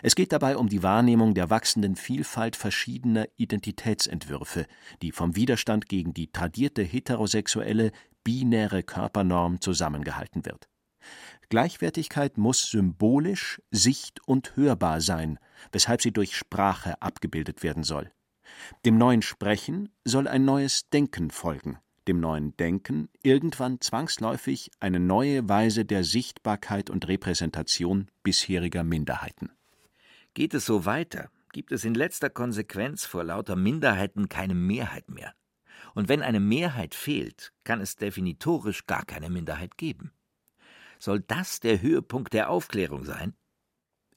Es geht dabei um die Wahrnehmung der wachsenden Vielfalt verschiedener Identitätsentwürfe, die vom Widerstand gegen die tradierte heterosexuelle, binäre Körpernorm zusammengehalten wird. Gleichwertigkeit muss symbolisch, sicht- und hörbar sein, weshalb sie durch Sprache abgebildet werden soll. Dem neuen Sprechen soll ein neues Denken folgen, dem neuen Denken irgendwann zwangsläufig eine neue Weise der Sichtbarkeit und Repräsentation bisheriger Minderheiten. Geht es so weiter, gibt es in letzter Konsequenz vor lauter Minderheiten keine Mehrheit mehr. Und wenn eine Mehrheit fehlt, kann es definitorisch gar keine Minderheit geben. Soll das der Höhepunkt der Aufklärung sein?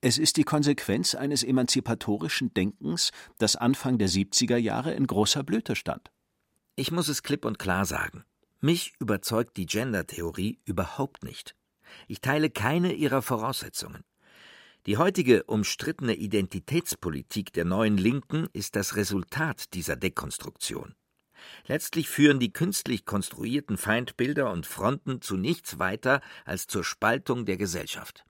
Es ist die Konsequenz eines emanzipatorischen Denkens, das Anfang der 70er Jahre in großer Blüte stand. Ich muss es klipp und klar sagen. Mich überzeugt die Gender-Theorie überhaupt nicht. Ich teile keine ihrer Voraussetzungen. Die heutige umstrittene Identitätspolitik der neuen Linken ist das Resultat dieser Dekonstruktion. Letztlich führen die künstlich konstruierten Feindbilder und Fronten zu nichts weiter als zur Spaltung der Gesellschaft.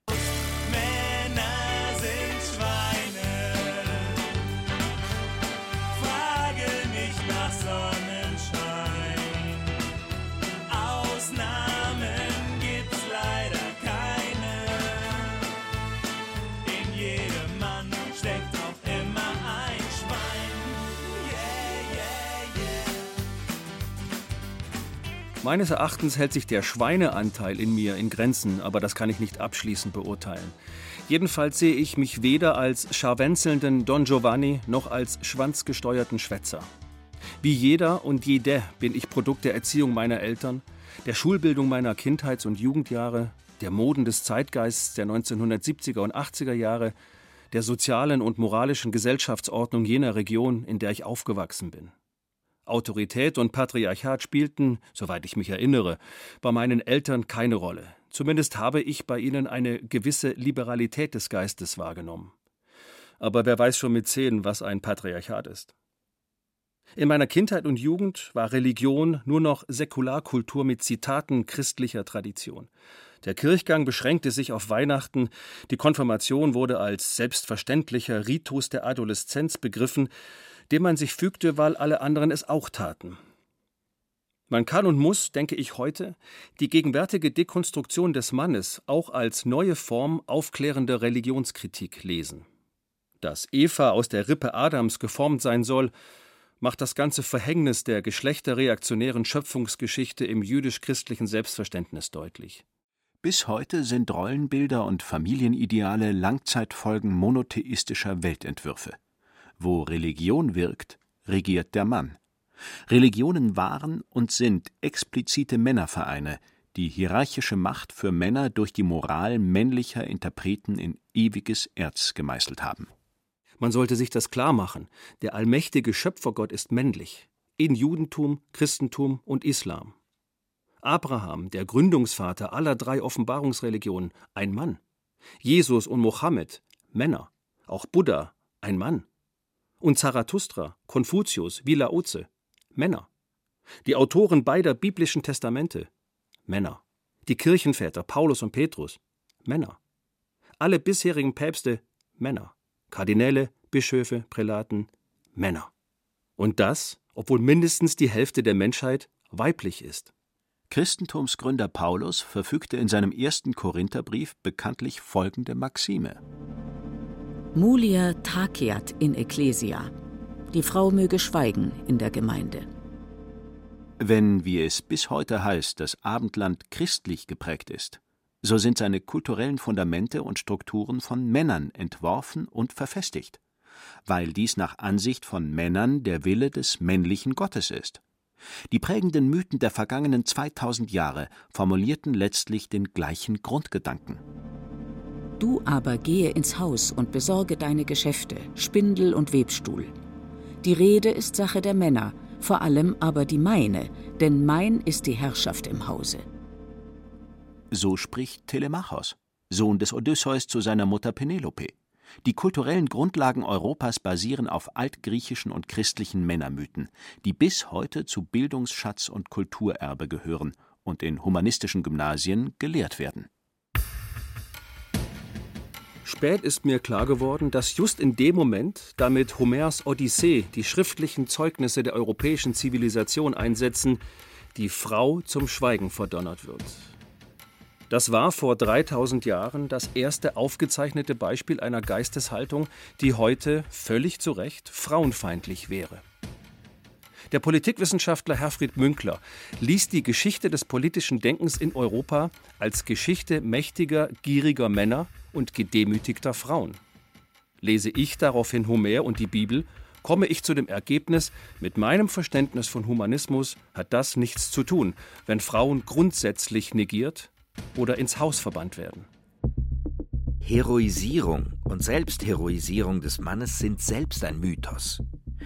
Meines Erachtens hält sich der Schweineanteil in mir in Grenzen, aber das kann ich nicht abschließend beurteilen. Jedenfalls sehe ich mich weder als scharwenzelnden Don Giovanni noch als schwanzgesteuerten Schwätzer. Wie jeder und jede bin ich Produkt der Erziehung meiner Eltern, der Schulbildung meiner Kindheits- und Jugendjahre, der Moden des Zeitgeists der 1970er und 80er Jahre, der sozialen und moralischen Gesellschaftsordnung jener Region, in der ich aufgewachsen bin. Autorität und Patriarchat spielten, soweit ich mich erinnere, bei meinen Eltern keine Rolle. Zumindest habe ich bei ihnen eine gewisse Liberalität des Geistes wahrgenommen. Aber wer weiß schon mit zehn, was ein Patriarchat ist. In meiner Kindheit und Jugend war Religion nur noch Säkularkultur mit Zitaten christlicher Tradition. Der Kirchgang beschränkte sich auf Weihnachten, die Konfirmation wurde als selbstverständlicher Ritus der Adoleszenz begriffen, dem man sich fügte, weil alle anderen es auch taten. Man kann und muss, denke ich heute, die gegenwärtige Dekonstruktion des Mannes auch als neue Form aufklärender Religionskritik lesen. Dass Eva aus der Rippe Adams geformt sein soll, macht das ganze Verhängnis der geschlechterreaktionären Schöpfungsgeschichte im jüdisch-christlichen Selbstverständnis deutlich. Bis heute sind Rollenbilder und Familienideale Langzeitfolgen monotheistischer Weltentwürfe. Wo Religion wirkt, regiert der Mann. Religionen waren und sind explizite Männervereine, die hierarchische Macht für Männer durch die Moral männlicher Interpreten in ewiges Erz gemeißelt haben. Man sollte sich das klar machen. Der allmächtige Schöpfergott ist männlich. In Judentum, Christentum und Islam. Abraham, der Gründungsvater aller drei Offenbarungsreligionen, ein Mann. Jesus und Mohammed, Männer. Auch Buddha, ein Mann. Und Zarathustra, Konfuzius, wie Laoze, Männer. Die Autoren beider biblischen Testamente, Männer. Die Kirchenväter, Paulus und Petrus, Männer. Alle bisherigen Päpste, Männer. Kardinäle, Bischöfe, Prälaten, Männer. Und das, obwohl mindestens die Hälfte der Menschheit weiblich ist. Christentumsgründer Paulus verfügte in seinem ersten Korintherbrief bekanntlich folgende Maxime: Mulia taceat in ecclesia. Die Frau möge schweigen in der Gemeinde. Wenn, wie es bis heute heißt, das Abendland christlich geprägt ist, so sind seine kulturellen Fundamente und Strukturen von Männern entworfen und verfestigt, weil dies nach Ansicht von Männern der Wille des männlichen Gottes ist. Die prägenden Mythen der vergangenen 2000 Jahre formulierten letztlich den gleichen Grundgedanken. Du aber gehe ins Haus und besorge deine Geschäfte, Spindel und Webstuhl. Die Rede ist Sache der Männer, vor allem aber die meine, denn mein ist die Herrschaft im Hause. So spricht Telemachos, Sohn des Odysseus zu seiner Mutter Penelope. Die kulturellen Grundlagen Europas basieren auf altgriechischen und christlichen Männermythen, die bis heute zu Bildungsschatz und Kulturerbe gehören und in humanistischen Gymnasien gelehrt werden. Spät ist mir klar geworden, dass just in dem Moment, damit Homers Odyssee die schriftlichen Zeugnisse der europäischen Zivilisation einsetzen, die Frau zum Schweigen verdonnert wird. Das war vor 3000 Jahren das erste aufgezeichnete Beispiel einer Geisteshaltung, die heute völlig zu Recht frauenfeindlich wäre. Der Politikwissenschaftler Herfried Münkler liest die Geschichte des politischen Denkens in Europa als Geschichte mächtiger, gieriger Männer und gedemütigter Frauen. Lese ich daraufhin Homer und die Bibel, komme ich zu dem Ergebnis, mit meinem Verständnis von Humanismus hat das nichts zu tun, wenn Frauen grundsätzlich negiert oder ins Haus verbannt werden. Heroisierung und Selbstheroisierung des Mannes sind selbst ein Mythos.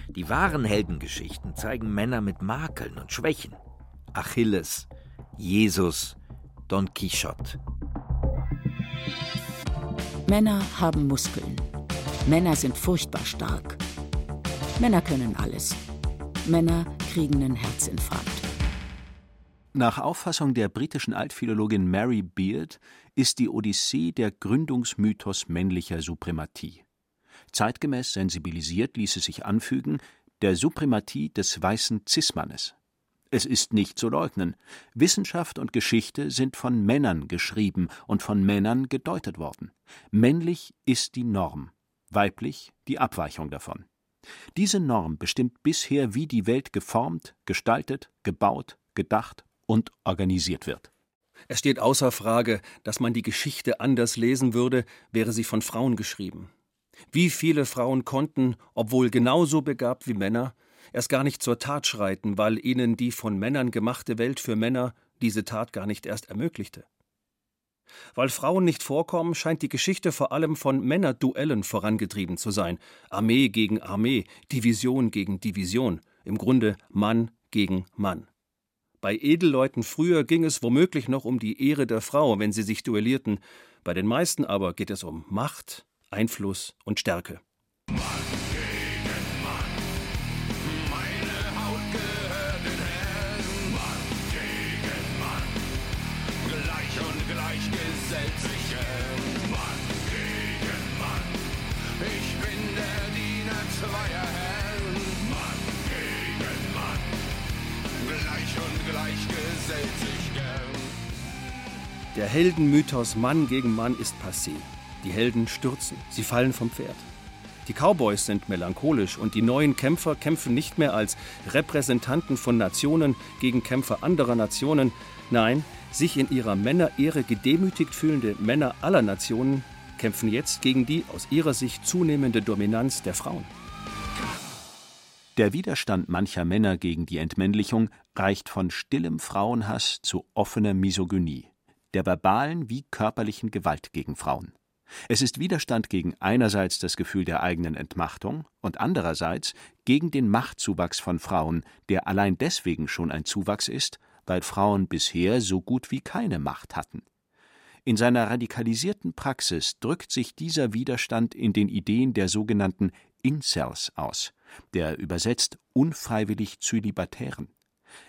Die wahren Heldengeschichten zeigen Männer mit Makeln und Schwächen. Achilles, Jesus, Don Quixote. Männer haben Muskeln. Männer sind furchtbar stark. Männer können alles. Männer kriegen einen Herzinfarkt. Nach Auffassung der britischen Altphilologin Mary Beard ist die Odyssee der Gründungsmythos männlicher Suprematie. Zeitgemäß sensibilisiert ließe sich anfügen, der Suprematie des weißen Cis-Mannes. Es ist nicht zu leugnen, Wissenschaft und Geschichte sind von Männern geschrieben und von Männern gedeutet worden. Männlich ist die Norm, weiblich die Abweichung davon. Diese Norm bestimmt bisher, wie die Welt geformt, gestaltet, gebaut, gedacht und organisiert wird. Es steht außer Frage, dass man die Geschichte anders lesen würde, wäre sie von Frauen geschrieben. Wie viele Frauen konnten, obwohl genauso begabt wie Männer, erst gar nicht zur Tat schreiten, weil ihnen die von Männern gemachte Welt für Männer diese Tat gar nicht erst ermöglichte. Weil Frauen nicht vorkommen, scheint die Geschichte vor allem von Männerduellen vorangetrieben zu sein. Armee gegen Armee, Division gegen Division, im Grunde Mann gegen Mann. Bei Edelleuten früher ging es womöglich noch um die Ehre der Frau, wenn sie sich duellierten, bei den meisten aber geht es um Macht, Einfluss und Stärke. Der Heldenmythos Mann gegen Mann ist passé. Die Helden stürzen, sie fallen vom Pferd. Die Cowboys sind melancholisch und die neuen Kämpfer kämpfen nicht mehr als Repräsentanten von Nationen gegen Kämpfer anderer Nationen. Nein, sich in ihrer Männerehre gedemütigt fühlende Männer aller Nationen kämpfen jetzt gegen die aus ihrer Sicht zunehmende Dominanz der Frauen. Der Widerstand mancher Männer gegen die Entmännlichung reicht von stillem Frauenhass zu offener Misogynie, der verbalen wie körperlichen Gewalt gegen Frauen. Es ist Widerstand gegen einerseits das Gefühl der eigenen Entmachtung und andererseits gegen den Machtzuwachs von Frauen, der allein deswegen schon ein Zuwachs ist, weil Frauen bisher so gut wie keine Macht hatten. In seiner radikalisierten Praxis drückt sich dieser Widerstand in den Ideen der sogenannten Incels aus, der übersetzt unfreiwillig Zölibatären.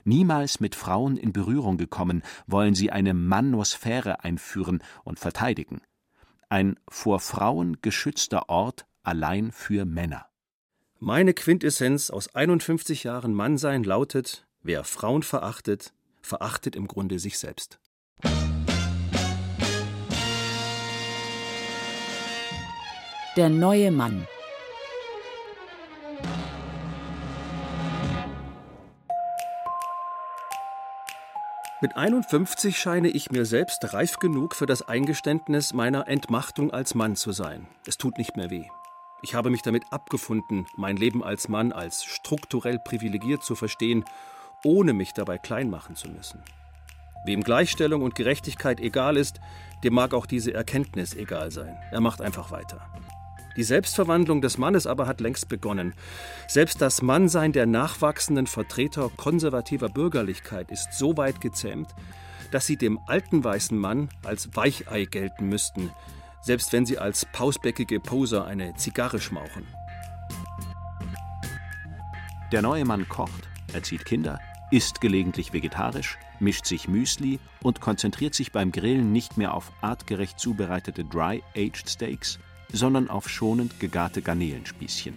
Niemals mit Frauen in Berührung gekommen, wollen sie eine Manosphäre einführen und verteidigen ein vor Frauen geschützter Ort allein für Männer. Meine Quintessenz aus 51 Jahren Mannsein lautet: Wer Frauen verachtet, verachtet im Grunde sich selbst. Der neue Mann Mit 51 scheine ich mir selbst reif genug für das Eingeständnis meiner Entmachtung als Mann zu sein. Es tut nicht mehr weh. Ich habe mich damit abgefunden, mein Leben als Mann als strukturell privilegiert zu verstehen, ohne mich dabei klein machen zu müssen. Wem Gleichstellung und Gerechtigkeit egal ist, dem mag auch diese Erkenntnis egal sein. Er macht einfach weiter. Die Selbstverwandlung des Mannes aber hat längst begonnen. Selbst das Mannsein der nachwachsenden Vertreter konservativer Bürgerlichkeit ist so weit gezähmt, dass sie dem alten weißen Mann als Weichei gelten müssten, selbst wenn sie als pausbäckige Poser eine Zigarre schmauchen. Der neue Mann kocht, erzieht Kinder, isst gelegentlich vegetarisch, mischt sich Müsli und konzentriert sich beim Grillen nicht mehr auf artgerecht zubereitete Dry-Aged Steaks, sondern auf schonend gegarte Garnelenspießchen.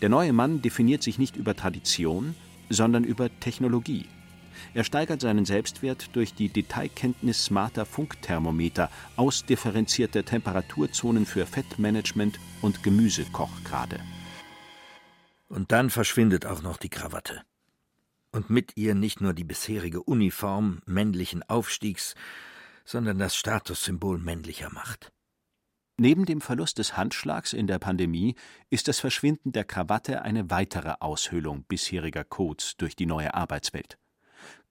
Der neue Mann definiert sich nicht über Tradition, sondern über Technologie. Er steigert seinen Selbstwert durch die Detailkenntnis smarter Funkthermometer, ausdifferenzierter Temperaturzonen für Fettmanagement und Gemüsekochgrade. Und dann verschwindet auch noch die Krawatte. Und mit ihr nicht nur die bisherige Uniform männlichen Aufstiegs, sondern das Statussymbol männlicher Macht. Neben dem Verlust des Handschlags in der Pandemie ist das Verschwinden der Krawatte eine weitere Aushöhlung bisheriger Codes durch die neue Arbeitswelt.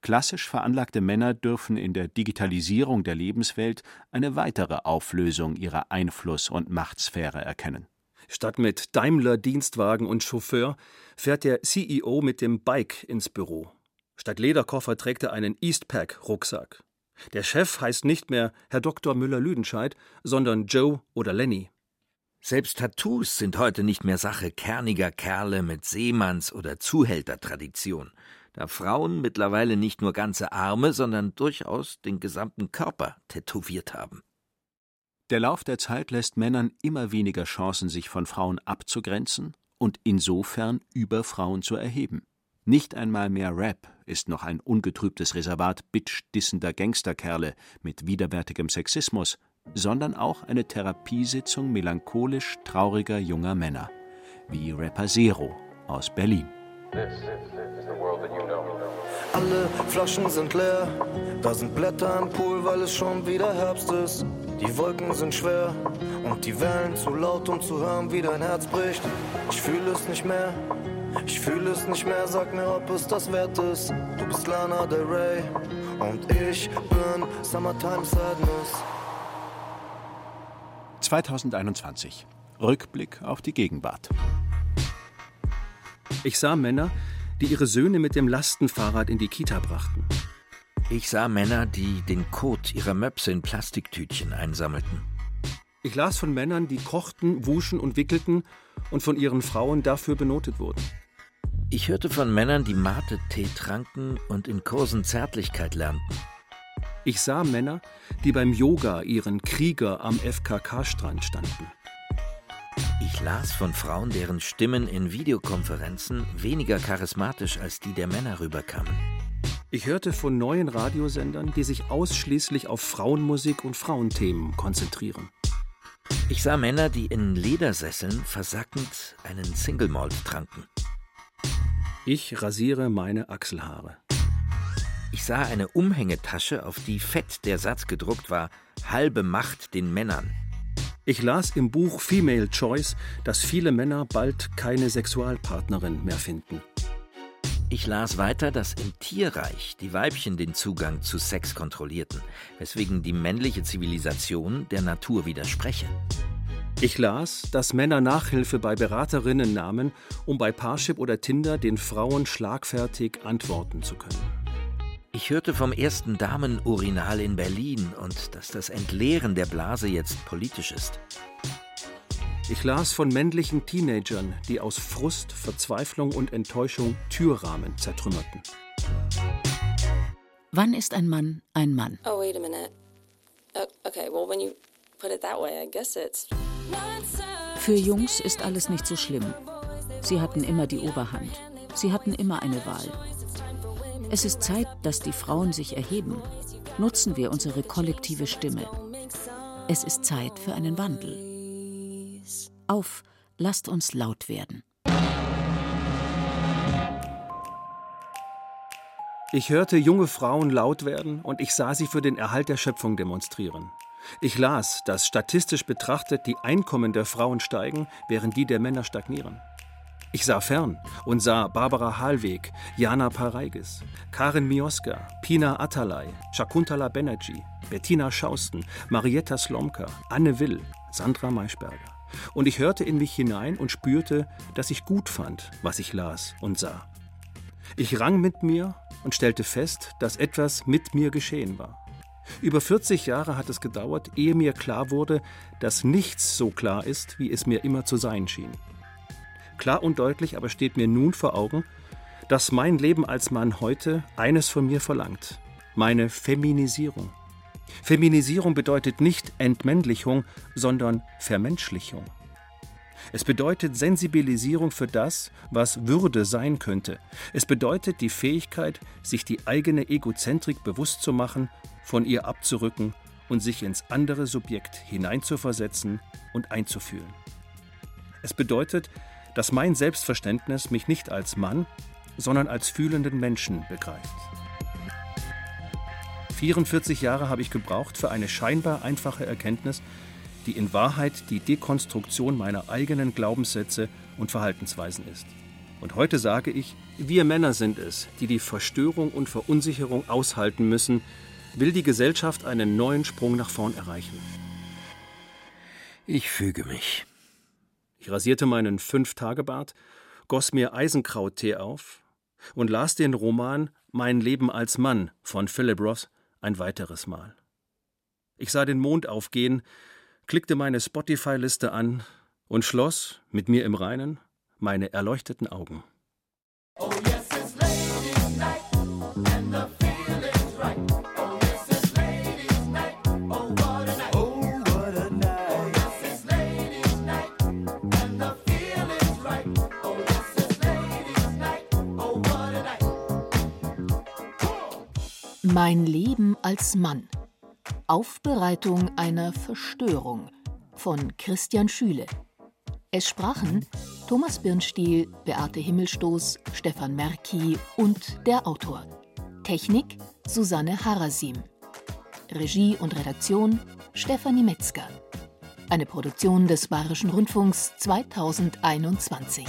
Klassisch veranlagte Männer dürfen in der Digitalisierung der Lebenswelt eine weitere Auflösung ihrer Einfluss- und Machtsphäre erkennen. Statt mit Daimler Dienstwagen und Chauffeur fährt der CEO mit dem Bike ins Büro. Statt Lederkoffer trägt er einen Eastpack-Rucksack. Der Chef heißt nicht mehr Herr Dr. Müller-Lüdenscheid, sondern Joe oder Lenny. Selbst Tattoos sind heute nicht mehr Sache kerniger Kerle mit Seemanns- oder Zuhältertradition, da Frauen mittlerweile nicht nur ganze Arme, sondern durchaus den gesamten Körper tätowiert haben. Der Lauf der Zeit lässt Männern immer weniger Chancen, sich von Frauen abzugrenzen und insofern über Frauen zu erheben. Nicht einmal mehr Rap ist noch ein ungetrübtes Reservat bitch-dissender Gangsterkerle mit widerwärtigem Sexismus, sondern auch eine Therapiesitzung melancholisch trauriger junger Männer, wie Rapper Zero aus Berlin. Alle Flaschen sind leer, da sind Blätter im Pool, weil es schon wieder Herbst ist. Die Wolken sind schwer und die Wellen zu laut, um zu hören, wie dein Herz bricht. Ich fühle es nicht mehr, ich fühle es nicht mehr, sag mir, ob es das wert ist. Du bist Lana Del Rey und ich bin Summertime Sadness. 2021. Rückblick auf die Gegenwart. Ich sah Männer, die ihre Söhne mit dem Lastenfahrrad in die Kita brachten. Ich sah Männer, die den Kot ihrer Möpse in Plastiktütchen einsammelten. Ich las von Männern, die kochten, wuschen und wickelten und von ihren Frauen dafür benotet wurden. Ich hörte von Männern, die Mate-Tee tranken und in Kursen Zärtlichkeit lernten. Ich sah Männer, die beim Yoga ihren Krieger am FKK-Strand standen. Ich las von Frauen, deren Stimmen in Videokonferenzen weniger charismatisch als die der Männer rüberkamen. Ich hörte von neuen Radiosendern, die sich ausschließlich auf Frauenmusik und Frauenthemen konzentrieren. Ich sah Männer, die in Ledersesseln versackend einen Single Malt tranken. Ich rasiere meine Achselhaare. Ich sah eine Umhängetasche, auf die fett der Satz gedruckt war: Halbe Macht den Männern. Ich las im Buch Female Choice, dass viele Männer bald keine Sexualpartnerin mehr finden. Ich las weiter, dass im Tierreich die Weibchen den Zugang zu Sex kontrollierten, weswegen die männliche Zivilisation der Natur widerspreche. Ich las, dass Männer Nachhilfe bei Beraterinnen nahmen, um bei Parship oder Tinder den Frauen schlagfertig antworten zu können. Ich hörte vom ersten Damenurinal in Berlin und dass das Entleeren der Blase jetzt politisch ist. Ich las von männlichen Teenagern, die aus Frust, Verzweiflung und Enttäuschung Türrahmen zertrümmerten. Wann ist ein Mann ein Mann? Oh, wait a minute. Oh, okay, well, when you put it that way, I guess it's. Für Jungs ist alles nicht so schlimm. Sie hatten immer die Oberhand. Sie hatten immer eine Wahl. Es ist Zeit, dass die Frauen sich erheben. Nutzen wir unsere kollektive Stimme. Es ist Zeit für einen Wandel. Auf, lasst uns laut werden. Ich hörte junge Frauen laut werden und ich sah sie für den Erhalt der Schöpfung demonstrieren. Ich las, dass statistisch betrachtet die Einkommen der Frauen steigen, während die der Männer stagnieren. Ich sah fern und sah Barbara Halweg, Jana Pareigis, Karin Mioska, Pina Atalay, Shakuntala Banerjee, Bettina Schausten, Marietta Slomka, Anne Will, Sandra Maischberger. Und ich hörte in mich hinein und spürte, dass ich gut fand, was ich las und sah. Ich rang mit mir und stellte fest, dass etwas mit mir geschehen war. Über 40 Jahre hat es gedauert, ehe mir klar wurde, dass nichts so klar ist, wie es mir immer zu sein schien. Klar und deutlich aber steht mir nun vor Augen, dass mein Leben als Mann heute eines von mir verlangt, meine Feminisierung. Feminisierung bedeutet nicht Entmännlichung, sondern Vermenschlichung. Es bedeutet Sensibilisierung für das, was Würde sein könnte. Es bedeutet die Fähigkeit, sich die eigene Egozentrik bewusst zu machen, von ihr abzurücken und sich ins andere Subjekt hineinzuversetzen und einzufühlen. Es bedeutet, dass mein Selbstverständnis mich nicht als Mann, sondern als fühlenden Menschen begreift. 44 Jahre habe ich gebraucht für eine scheinbar einfache Erkenntnis, die in Wahrheit die Dekonstruktion meiner eigenen Glaubenssätze und Verhaltensweisen ist. Und heute sage ich, wir Männer sind es, die die Verstörung und Verunsicherung aushalten müssen, will die Gesellschaft einen neuen Sprung nach vorn erreichen. Ich füge mich. Ich rasierte meinen Fünf-Tage-Bart, goss mir Eisenkrauttee auf und las den Roman Mein Leben als Mann von Philip Ross ein weiteres Mal. Ich sah den Mond aufgehen, klickte meine Spotify-Liste an und schloss, mit mir im Reinen, meine erleuchteten Augen. Oh yes. Mein Leben als Mann. Aufbereitung einer Verstörung von Christian Schüle. Es sprachen Thomas Birnstiel, Beate Himmelstoß, Stefan Merki und der Autor. Technik Susanne Harasim. Regie und Redaktion Stefanie Metzger. Eine Produktion des Bayerischen Rundfunks 2021.